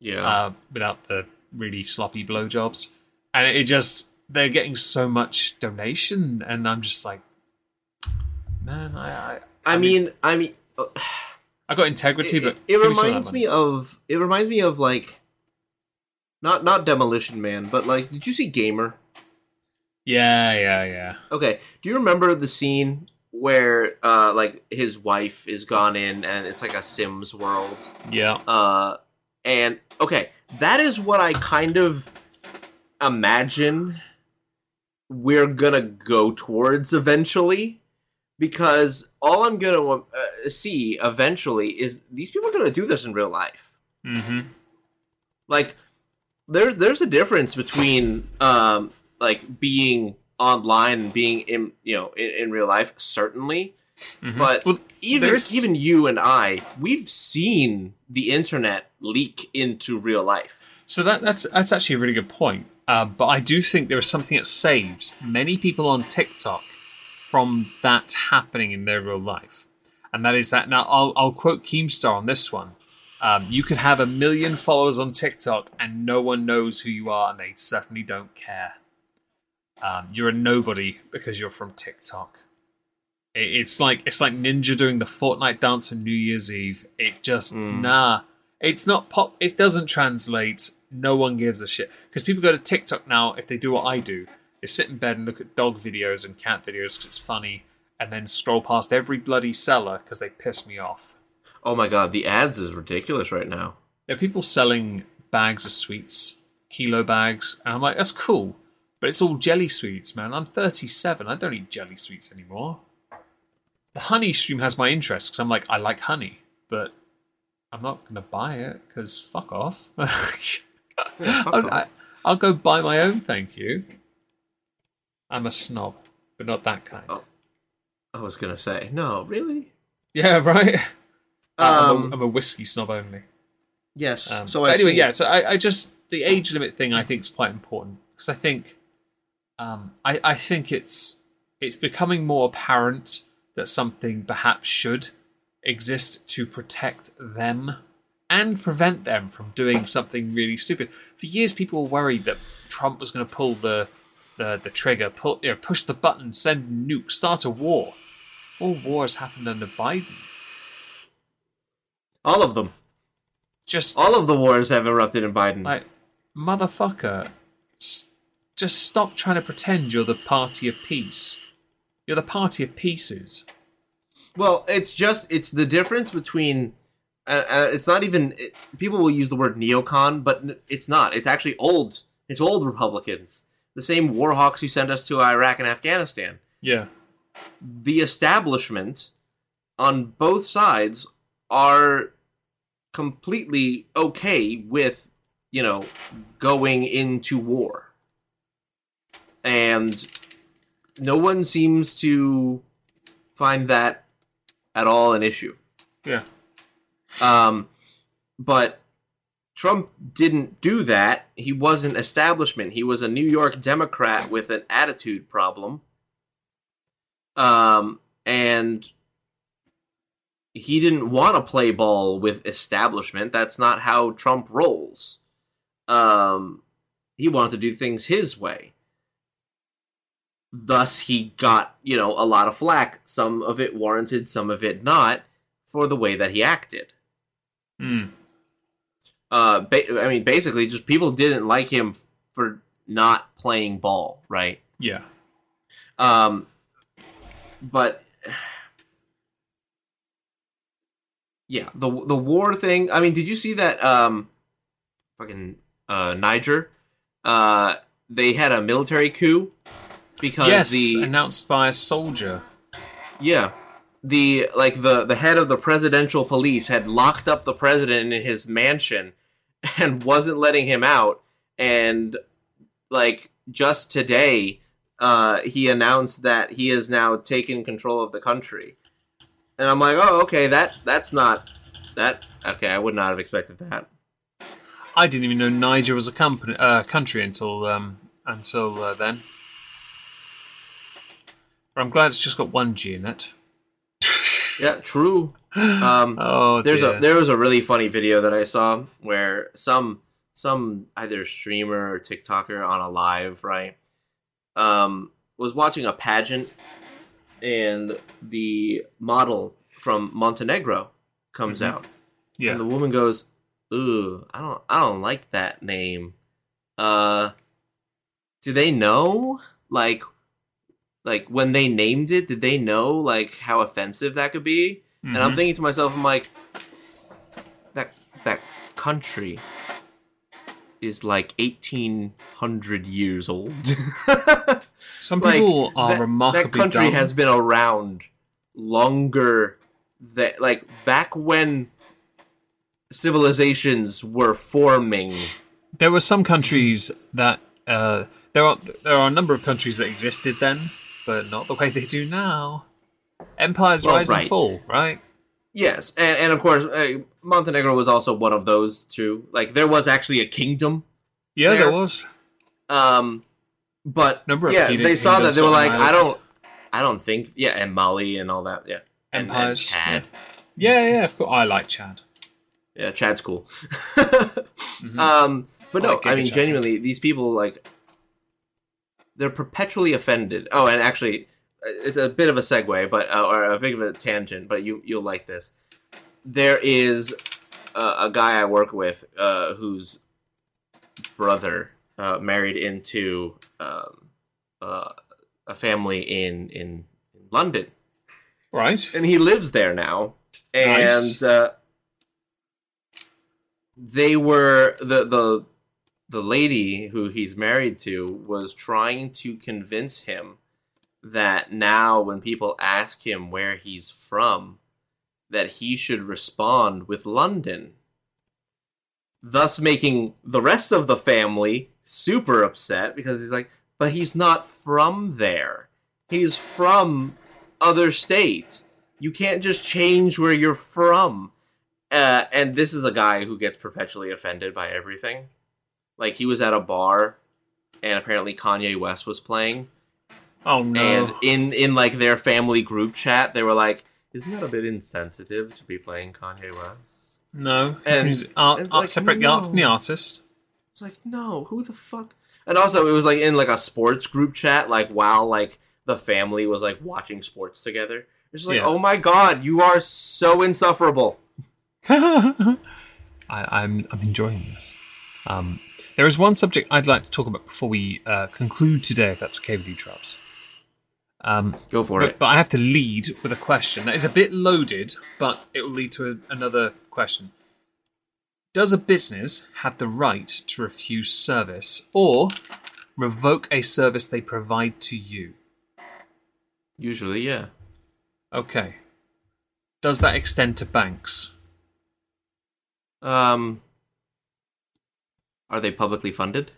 yeah. uh, without the really sloppy blowjobs, and it just they're getting so much donation, and I'm just like, man, I I, I mean, I mean, uh, I got integrity, it, but it give some of that reminds me of it reminds me of like not not Demolition Man, but like, did you see Gamer? Yeah, yeah, yeah. Okay, do you remember the scene where uh like his wife is gone in and it's like a Sims world? Yeah. Uh, and okay, that is what I kind of imagine we're gonna go towards eventually. Because all I'm gonna uh, see eventually is these people are gonna do this in real life. Mm-hmm. Like, there's there's a difference between um like being online and being in you know in, in real life certainly, But Well, even there's- even you and I, we've seen the internet leak into real life. So that, that's that's actually a really good point. Uh, but I do think there is something that saves many people on TikTok from that happening in their real life, and that is that. Now I'll I'll quote Keemstar on this one. Um, you could have a million followers on TikTok and no one knows who you are, and they certainly don't care. Um, you're a nobody because you're from TikTok. It, it's like it's like Ninja doing the Fortnite dance on New Year's Eve. It just nah. It's not pop. It doesn't translate. No one gives a shit because people go to TikTok now. If they do what I do, they sit in bed and look at dog videos and cat videos because it's funny, and then scroll past every bloody seller because they piss me off. Oh my god, the ads is ridiculous right now. There are people selling bags of sweets, kilo bags, and I'm like, that's cool, but it's all jelly sweets, man. I'm 37. I don't eat jelly sweets anymore. The honey stream has my interest because I'm like, I like honey, but I'm not gonna buy it because fuck off. I'll, I'll go buy my own, thank you. I'm a snob, but not that kind. Oh. I was gonna say no, really. Yeah, right. I'm, Um, a, I'm a whiskey snob only. yes. Um, so anyway, seen- yeah. So I, I just the age limit thing I think is quite important because I think, um, I, I think it's it's becoming more apparent that something perhaps should exist to protect them and prevent them from doing something really stupid. For years, people were worried that Trump was going to pull the the the trigger, pull you know, push the button, send nukes, start a war. All wars happened under Biden. all of them, Just all of the wars have erupted in Biden. Like, motherfucker, s- just stop trying to pretend you're the party of peace. You're the party of pieces. Well, it's just it's the difference between. Uh, uh, it's not even it, people will use the word neocon, but it's not. It's actually old. It's old Republicans, the same warhawks who sent us to Iraq and Afghanistan. Yeah. The establishment on both sides are completely okay with you know going into war, and no one seems to find that at all an issue. Yeah. Um, but Trump didn't do that. He wasn't establishment. He was a New York Democrat with an attitude problem. Um, and he didn't want to play ball with establishment. That's not how Trump rolls. Um, he wanted to do things his way. Thus, he got, you know, a lot of flack. Some of it warranted, some of it not, for the way that he acted Mm. uh ba- i mean basically just people didn't like him for not playing ball right Yeah. um but yeah the the war thing i mean did you see that um fucking uh niger uh they had a military coup because yes, the announced by a soldier. Yeah. The like the the head of the presidential police had locked up the president in his mansion and wasn't letting him out and like just today uh he announced that he has now taken control of the country. And I'm like, "Oh, okay, that that's not that okay, I would not have expected that." I didn't even know Niger was a company, uh, country until um, until uh, then. But I'm glad it's just got one G in it. Yeah, true. Um Oh, there's dear. a there was a really funny video that I saw where some some either streamer or TikToker on a live right um was watching a pageant and the model from Montenegro comes Mhm. out yeah. and the woman goes ooh I don't I don't like that name uh do they know like like when they named it did they know like how offensive that could be and I'm Mhm. thinking to myself, I'm like, that that country is like 1800 years old. Some like, people are that, remarkably that country dumb. has been around longer than like back when civilizations were forming. There were some countries that uh, there are there are a number of countries that existed then, but not the way they do now. Empire's Well, rise and fall, right? Yes, and, and of course, uh, Montenegro was also one of those too. Like there was actually a kingdom, Yeah, there, There- was. um, but Number yeah, they saw that they were like, I don't, I don't think, yeah, and Mali and all that, yeah, and, and Empires. Chad, Yeah, yeah, of course. I like Chad. yeah, Chad's cool. Mhm. Um, but I no, like I mean, Chad. genuinely, these people like they're perpetually offended. Oh, and actually, it's a bit of a segue, but uh, or a bit of a tangent, but you you'll like this. There is a, a guy I work with uh, whose brother uh, married into um, uh, a family in in London, right. and he lives there now. And Nice. uh, they were the the the lady who he's married to was trying to convince him that now when people ask him where he's from that he should respond with London thus making the rest of the family super upset because he's like but he's not from there. He's from other state you can't just change where you're from. Uh, and this is a guy who gets perpetually offended by everything. Like he was at a bar, and apparently Kanye West was playing, Oh no. and in in like their family group chat, they were like, "Isn't that a bit insensitive to be playing Kanye West?" no. and Music- art, it's art- like, separate the art from the artist. It's like, no, who the fuck? And also, it was like in like a sports group chat, like while like the family was like watching sports together. It's just like, Yeah. oh my god, you are so insufferable. I, I'm I'm enjoying this. Um, there is one subject I'd like to talk about before we uh, conclude today, if that's okay with you, Traps. Um, Go for but, it. but I have to lead with a question that is a bit loaded, but it will lead to a, another question. Does a business have the right to refuse service or revoke a service they provide to you? Usually, yeah. Okay. Does that extend to banks? Um, are they publicly funded?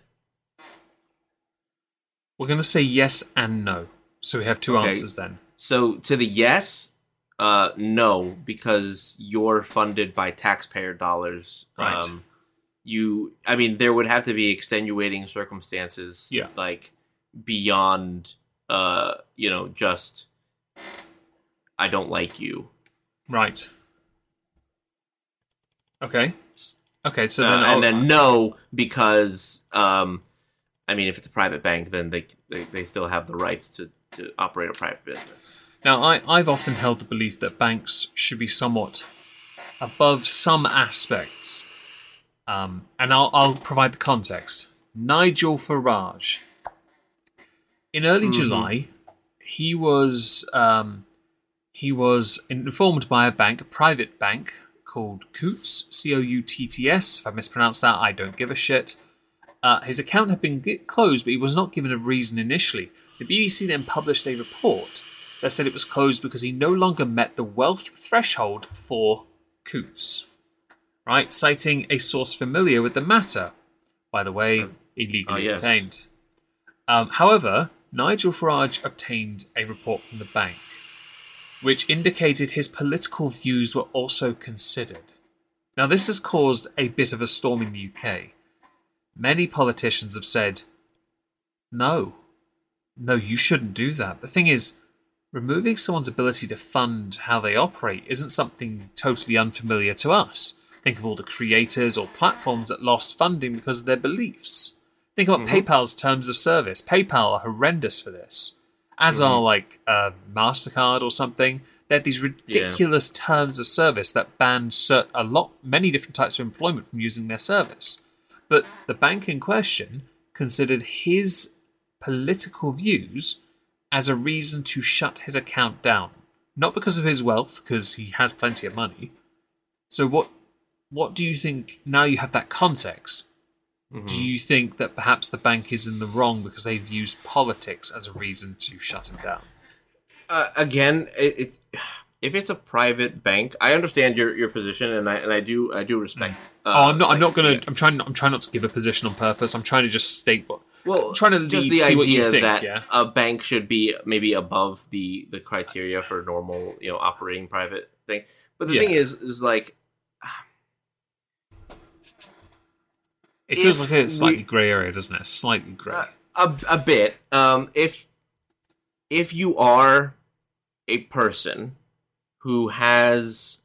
We're going to say yes and no. So we have two Okay. answers then. So to the yes, uh, no, because you're funded by taxpayer dollars. Right. Um, you, I mean, there would have to be extenuating circumstances, Yeah. like beyond, uh, you know, just I don't like you. Right. Okay. Okay, so Uh, then I'll- and then no, because um, I mean, if it's a private bank, then they they, they still have the rights to, to operate a private business. Now, I, I've often held the belief that banks should be somewhat above some aspects. Um, and I'll, I'll provide the context. Nigel Farage. In early July, he was um, he was informed by a bank, a private bank called Coutts, C O U T T S. If I mispronounced that, I don't give a shit. Uh, his account had been closed, but he was not given a reason initially. The BBC then published a report that said it was closed because he no longer met the wealth threshold for Coutts, right? Citing a source familiar with the matter. By the way, illegally oh, yes. obtained. Um, however, Nigel Farage obtained a report from the bank, which indicated his political views were also considered. Now, this has caused a bit of a storm in the UK. Many politicians have said, no, no, you shouldn't do that. The thing is, removing someone's ability to fund how they operate isn't something totally unfamiliar to us. Think of all the creators or platforms that lost funding because of their beliefs. Think about mm-hmm. PayPal's terms of service. PayPal are horrendous for this, as are like uh, Mastercard or something. They have these ridiculous terms of service that ban cert- a lot, many different types of employment from using their service. But the bank in question considered his political views as a reason to shut his account down, not because of his wealth, because he has plenty of money. So what what do you think now you have that context? Do you think that perhaps the bank is in the wrong because they've used politics as a reason to shut him down? uh, again, it, it's if it's a private bank, I understand your, your position, and I and I do I do respect. Uh, oh, I'm not. I'm not gonna. yeah. I'm trying. I'm trying not to give a position on purpose. I'm trying to just state what well, trying to just lead- the what you idea think, that yeah. a bank should be maybe above the the criteria for normal, you know, operating private thing. But the Yeah. thing is, is like It feels like a slightly we- grey area, doesn't it? Slightly grey. uh, a a bit. Um, if if you are a person who has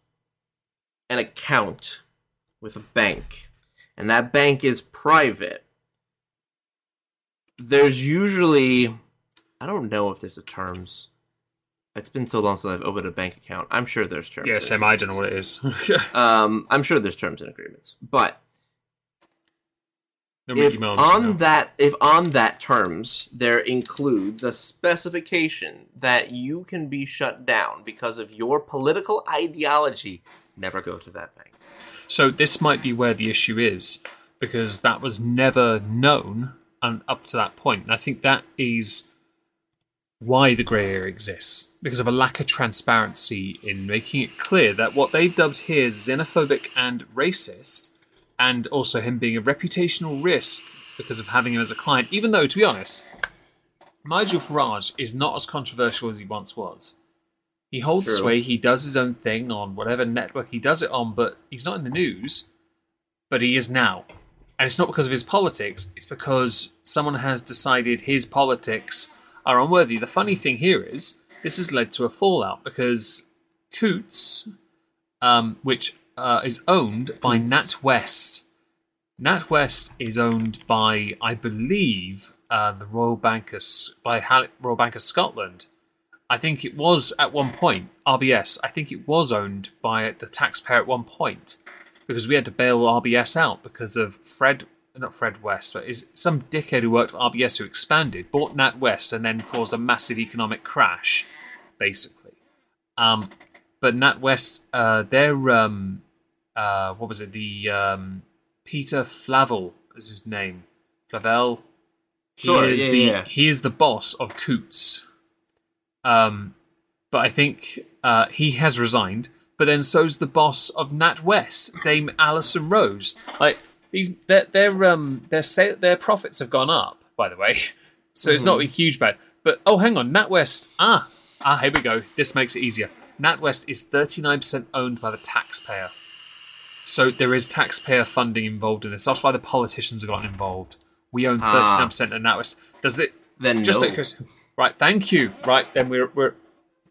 an account with a bank, and that bank is private, there's usually I don't know if there's a terms. It's been so long since I've opened a bank account. I'm sure there's terms. yeah, same. I don't know what it is. Um, I'm sure there's terms and agreements, but if on that if on that terms there includes a specification that you can be shut down because of your political ideology, never go to that bank. So this might be where the issue is because that was never known and up to that point. And I think that is why the grey area exists because of a lack of transparency in making it clear that what they've dubbed here xenophobic and racist, and also him being a reputational risk because of having him as a client. Even though, to be honest, Nigel Farage is not as controversial as he once was. He holds True. sway. He does his own thing on whatever network he does it on, but he's not in the news. But he is now. And it's not because of his politics, it's because someone has decided his politics are unworthy. The funny thing here is, this has led to a fallout because Coutts, um, which uh, is owned by NatWest. NatWest is owned by, I believe, uh, the Royal Bank of by Hal- Royal Bank of Scotland. I think it was at one point RBS. I think it was owned by the taxpayer at one point because we had to bail RBS out because of Fred, not Fred West, but is some dickhead who worked for RBS who expanded, bought NatWest, and then caused a massive economic crash, basically. Um, but NatWest, uh, they're um, uh, what was it? The um, Peter Flavel is his name. Flavel. He Sure, is yeah, the yeah. he is the boss of Coutts. Um, but I think uh, he has resigned. But then so's the boss of NatWest, Dame Alison Rose. Like these, their their um their sa- their profits have gone up. By the way, so it's not a huge bad. But oh, hang on, NatWest. Ah, ah, here we go. This makes it easier. NatWest is thirty nine percent owned by the taxpayer. So there is taxpayer funding involved in this. That's why the politicians have gotten involved. We own Ah. nine percent of NatWest. Does it? Then Just no. curiosity- right. Thank you. Right then, we're we're.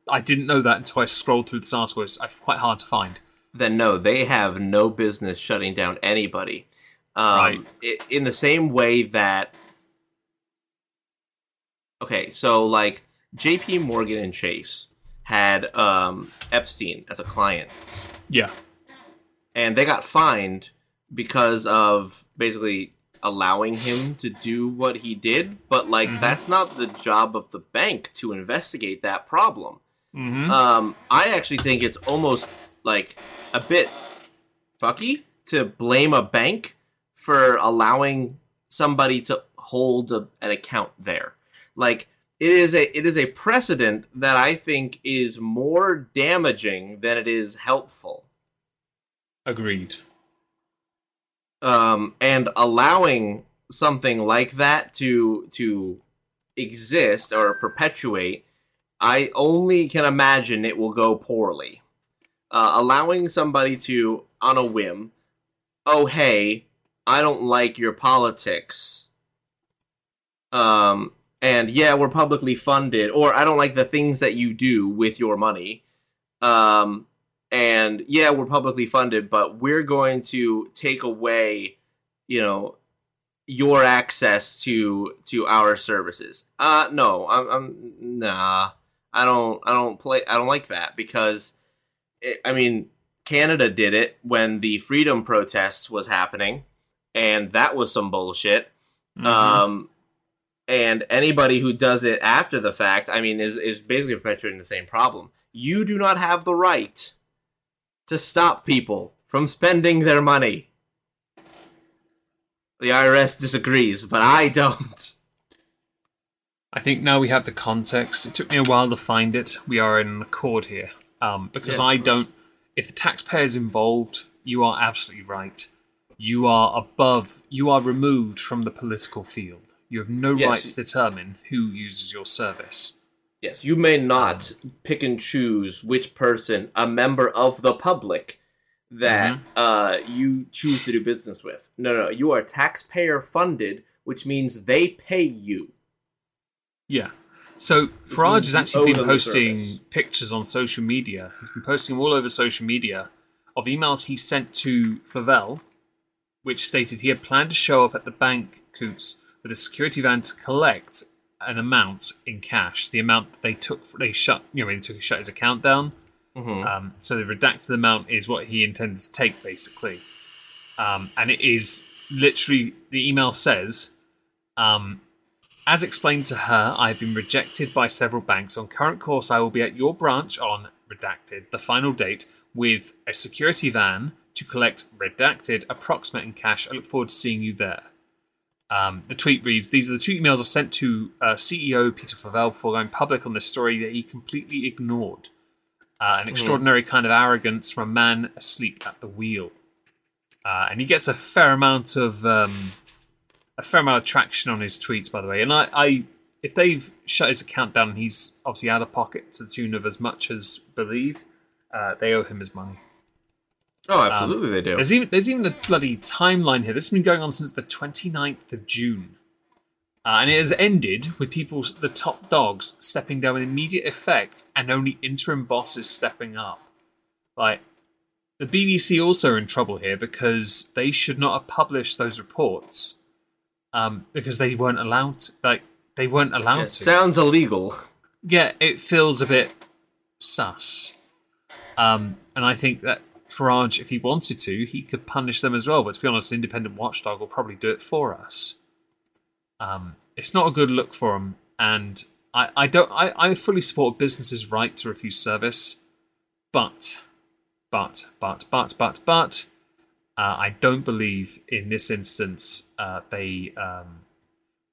I didn't know that until I scrolled through this article. It's uh, quite hard to find. then no, they have no business shutting down anybody. Um, Right. in the same way that, okay, so like J.P. Morgan and Chase had um, Epstein as a client, Yeah. And they got fined because of basically allowing him to do what he did. But like, Mhm. that's not the job of the bank to investigate that problem. Mm-hmm. Um, I actually think it's almost like a bit fucky to blame a bank for allowing somebody to hold a, an account there. Like it is a it is a precedent that I think is more damaging than it is helpful. Agreed. um, and allowing something like that to to exist or perpetuate, I only can imagine it will go poorly. Uh, allowing somebody to, on a whim, oh hey, I don't like your politics. Um, and yeah, we're publicly funded, or I don't like the things that you do with your money. Um, and yeah, we're publicly funded, but we're going to take away, you know, your access to to our services. Uh, no, I'm, I'm nah. I don't, I don't play, I don't like that because, it, I mean, Canada did it when the freedom protests was happening, and that was some bullshit. Mhm. Um, and anybody who does it after the fact, I mean, is is basically perpetuating the same problem. You do not have the right to stop people from spending their money. The IRS disagrees, but I don't. I think now we have the context. It took me a while to find it. We are in accord here. Um, because Yes, I don't. If the taxpayer's involved, you are absolutely right. You are above. You are removed from the political field. You have no Yes. right to determine who uses your service. Yes, you may not pick and choose which person, a member of the public, that Mm-hmm. uh, you choose to do business with. No, no, you are taxpayer funded, which means they pay you. Yeah. So Farage has actually been posting service. pictures on social media. He's been posting them all over social media of emails he sent to Favel, which stated he had planned to show up at the bank Coutts with a security van to collect an amount in cash, the amount that they took, they shut, you know, they took shut his account down. Mhm. Um, so the redacted amount is what he intended to take, basically. Um, and it is literally the email says, um, as explained to her, I have been rejected by several banks. On current course, I will be at your branch on redacted, the final date, with a security van to collect redacted approximate in cash. I look forward to seeing you there. Um, the tweet reads These are the two emails I sent to uh, CEO Peter Favel before going public on this story that he completely ignored. Uh, an extraordinary kind of arrogance from a man asleep at the wheel. Uh, and he gets a fair amount of um, a fair amount of traction on his tweets, by the way. And I, I, if they've shut his account down, and he's obviously out of pocket to the tune of as much as believed. Uh, they owe him his money. Oh, absolutely, they do. There's even there's even a bloody timeline here. This has been going on since the 29th of June. Uh, and it has ended with people, the top dogs, stepping down with immediate effect and only interim bosses stepping up. Like, the BBC also are in trouble here because they should not have published those reports um, because they weren't allowed to. Like, they weren't allowed to sounds illegal. yeah, it feels a bit sus. Um, and I think that Farage, if he wanted to, he could punish them as well. But to be honest, independent watchdog will probably do it for us. Um, it's not a good look for him, and I, I don't. I, I fully support a business's right to refuse service, but, but, but, but, but, but, uh, I don't believe in this instance uh, they um,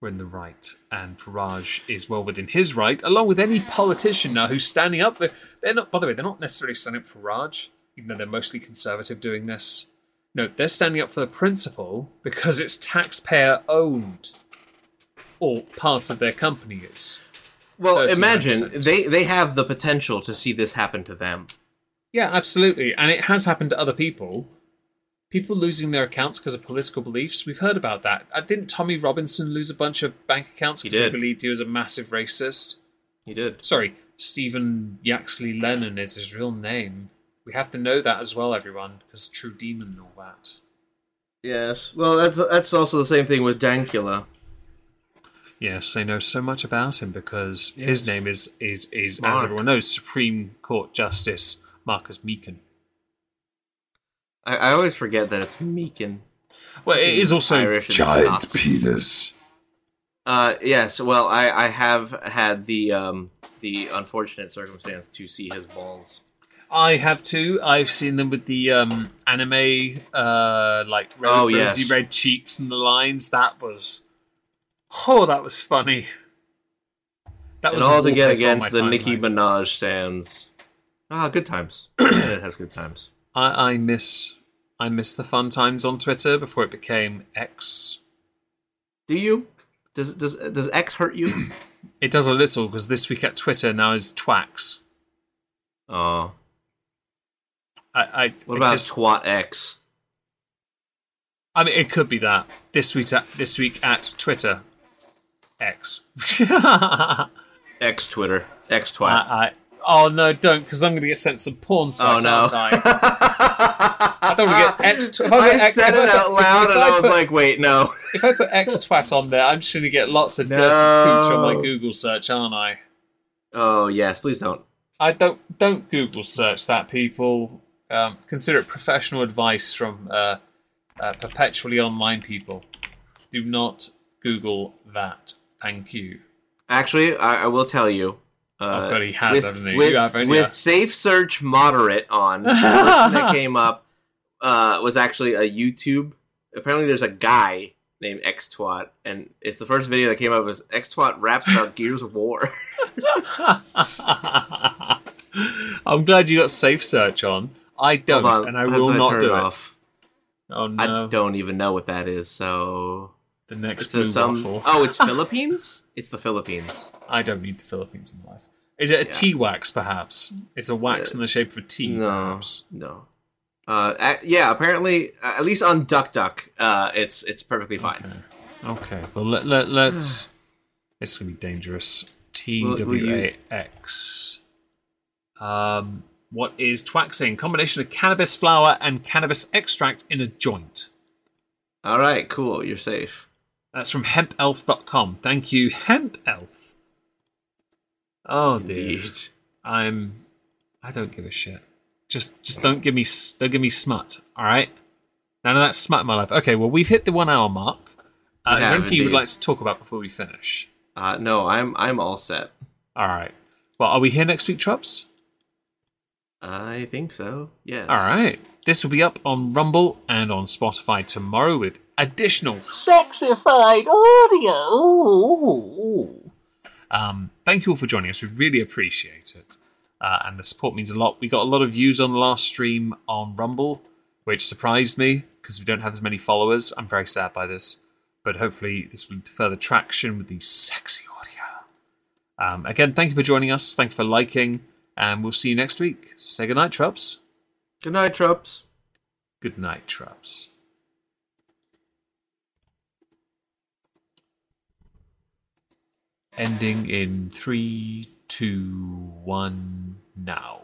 were in the right, and Farage is well within his right, along with any politician now who's standing up for. They're not. By the way, they're not necessarily standing up for Farage, even though they're mostly conservative doing this. No, they're standing up for the principle because it's taxpayer owned, or part of their company is. Well, 39%. imagine they they have the potential to see this happen to them. Yeah, absolutely. And it has happened to other people. People losing their accounts because of political beliefs. We've heard about that. Uh, Didn't Tommy Robinson lose a bunch of bank accounts because they did. believed he was a massive racist? He did. Sorry, Stephen Yaxley Lennon is his real name. We have to know that as well, everyone, because True Demon and all that. Yes. Well, that's that's also the same thing with Dankula. Yes, they know so much about him because Yes. his name is is is Mark. as everyone knows, Supreme Court Justice Marcus Meechan. I, I always forget that it's Meechan. Well, it is also Irish giant Scots. penis. Uh, yes. Well, I, I have had the um the unfortunate circumstance to see his balls. I have too. I've seen them with the um, anime, uh, like red, Oh, rosy yes. red cheeks and the lines. That was, oh, that was funny. That And was all to get against the Nicki. Minaj stands. Ah, good times. it has good times. I, I miss, I miss the fun times on Twitter before it became X. Do you? Does does does X hurt you? It does a little because this week at Twitter now is Twax. Oh, I, I what about just- Twat X? I mean, it could be that this week at this week at Twitter, X. I, X Twitter. X Twat. I, oh no, don't because I'm going to get sent some porn oh sites. no! aren't I? I don't want to get X. If I, I put X, said if I it put- out loud, and I was put- like, "Wait, no." if I put X twat on there, I'm just going to get lots of dirty No. pooch on my Google search, aren't I? Oh yes, please don't. I don't don't Google search that, people. Um, consider it professional advice from uh, uh, perpetually online people. Do not Google that. Thank you. Actually, I, I will tell you. Uh, Oh, God, he has, with, he? With, have, with you? Safe Search Moderate on, the first thing that came up uh, was actually a YouTube. Apparently, there's a guy named Xtwat, and it's the first video that came up was Xtwat raps about Gears of War. I'm glad you got safe search on. I don't, Hold on, and I will to not turn do it it. off. Oh I don't even know what that is, so The next It's blue some. waffle. Oh, it's Philippines. It's the Philippines. I don't need the Philippines in my life. Is it a Yeah. tea wax, perhaps? It's a wax Uh, in the shape of a tea, No, perhaps. no. Uh, yeah. Apparently, uh, at least on Duck Duck, uh, it's it's perfectly fine. Okay. Okay. Well, let, let, let's. it's going to be dangerous. T Will- will W you- A X. Um, what is twaxing? Combination of cannabis flower and cannabis extract in a joint. All right, cool. You're safe. That's from hempelf.com. Thank you, hempelf. Oh dear. I'm. I don't give a shit. Just, just don't give me, don't give me smut. All right. None of that smut in my life. Okay. Well, we've hit the one hour mark. Uh, We is there anything you would like to talk about before we finish? Uh, no, I'm I'm all set. All right. Well, are we here next week, Trubs? I think so. Yes. All right. This will be up on Rumble and on Spotify tomorrow with additional sexified audio. Um, thank you all for joining us. We really appreciate it. Uh, and the support means a lot. We got a lot of views on the last stream on Rumble, which surprised me because we don't have as many followers. I'm very sad by this. But hopefully, this will further traction with the sexy audio. Um, again, thank you for joining us. Thank you for liking. And we'll see you next week. Say goodnight, Trubs. Good night, Trubs. Good night, Trubs. Ending in three, two, one, now.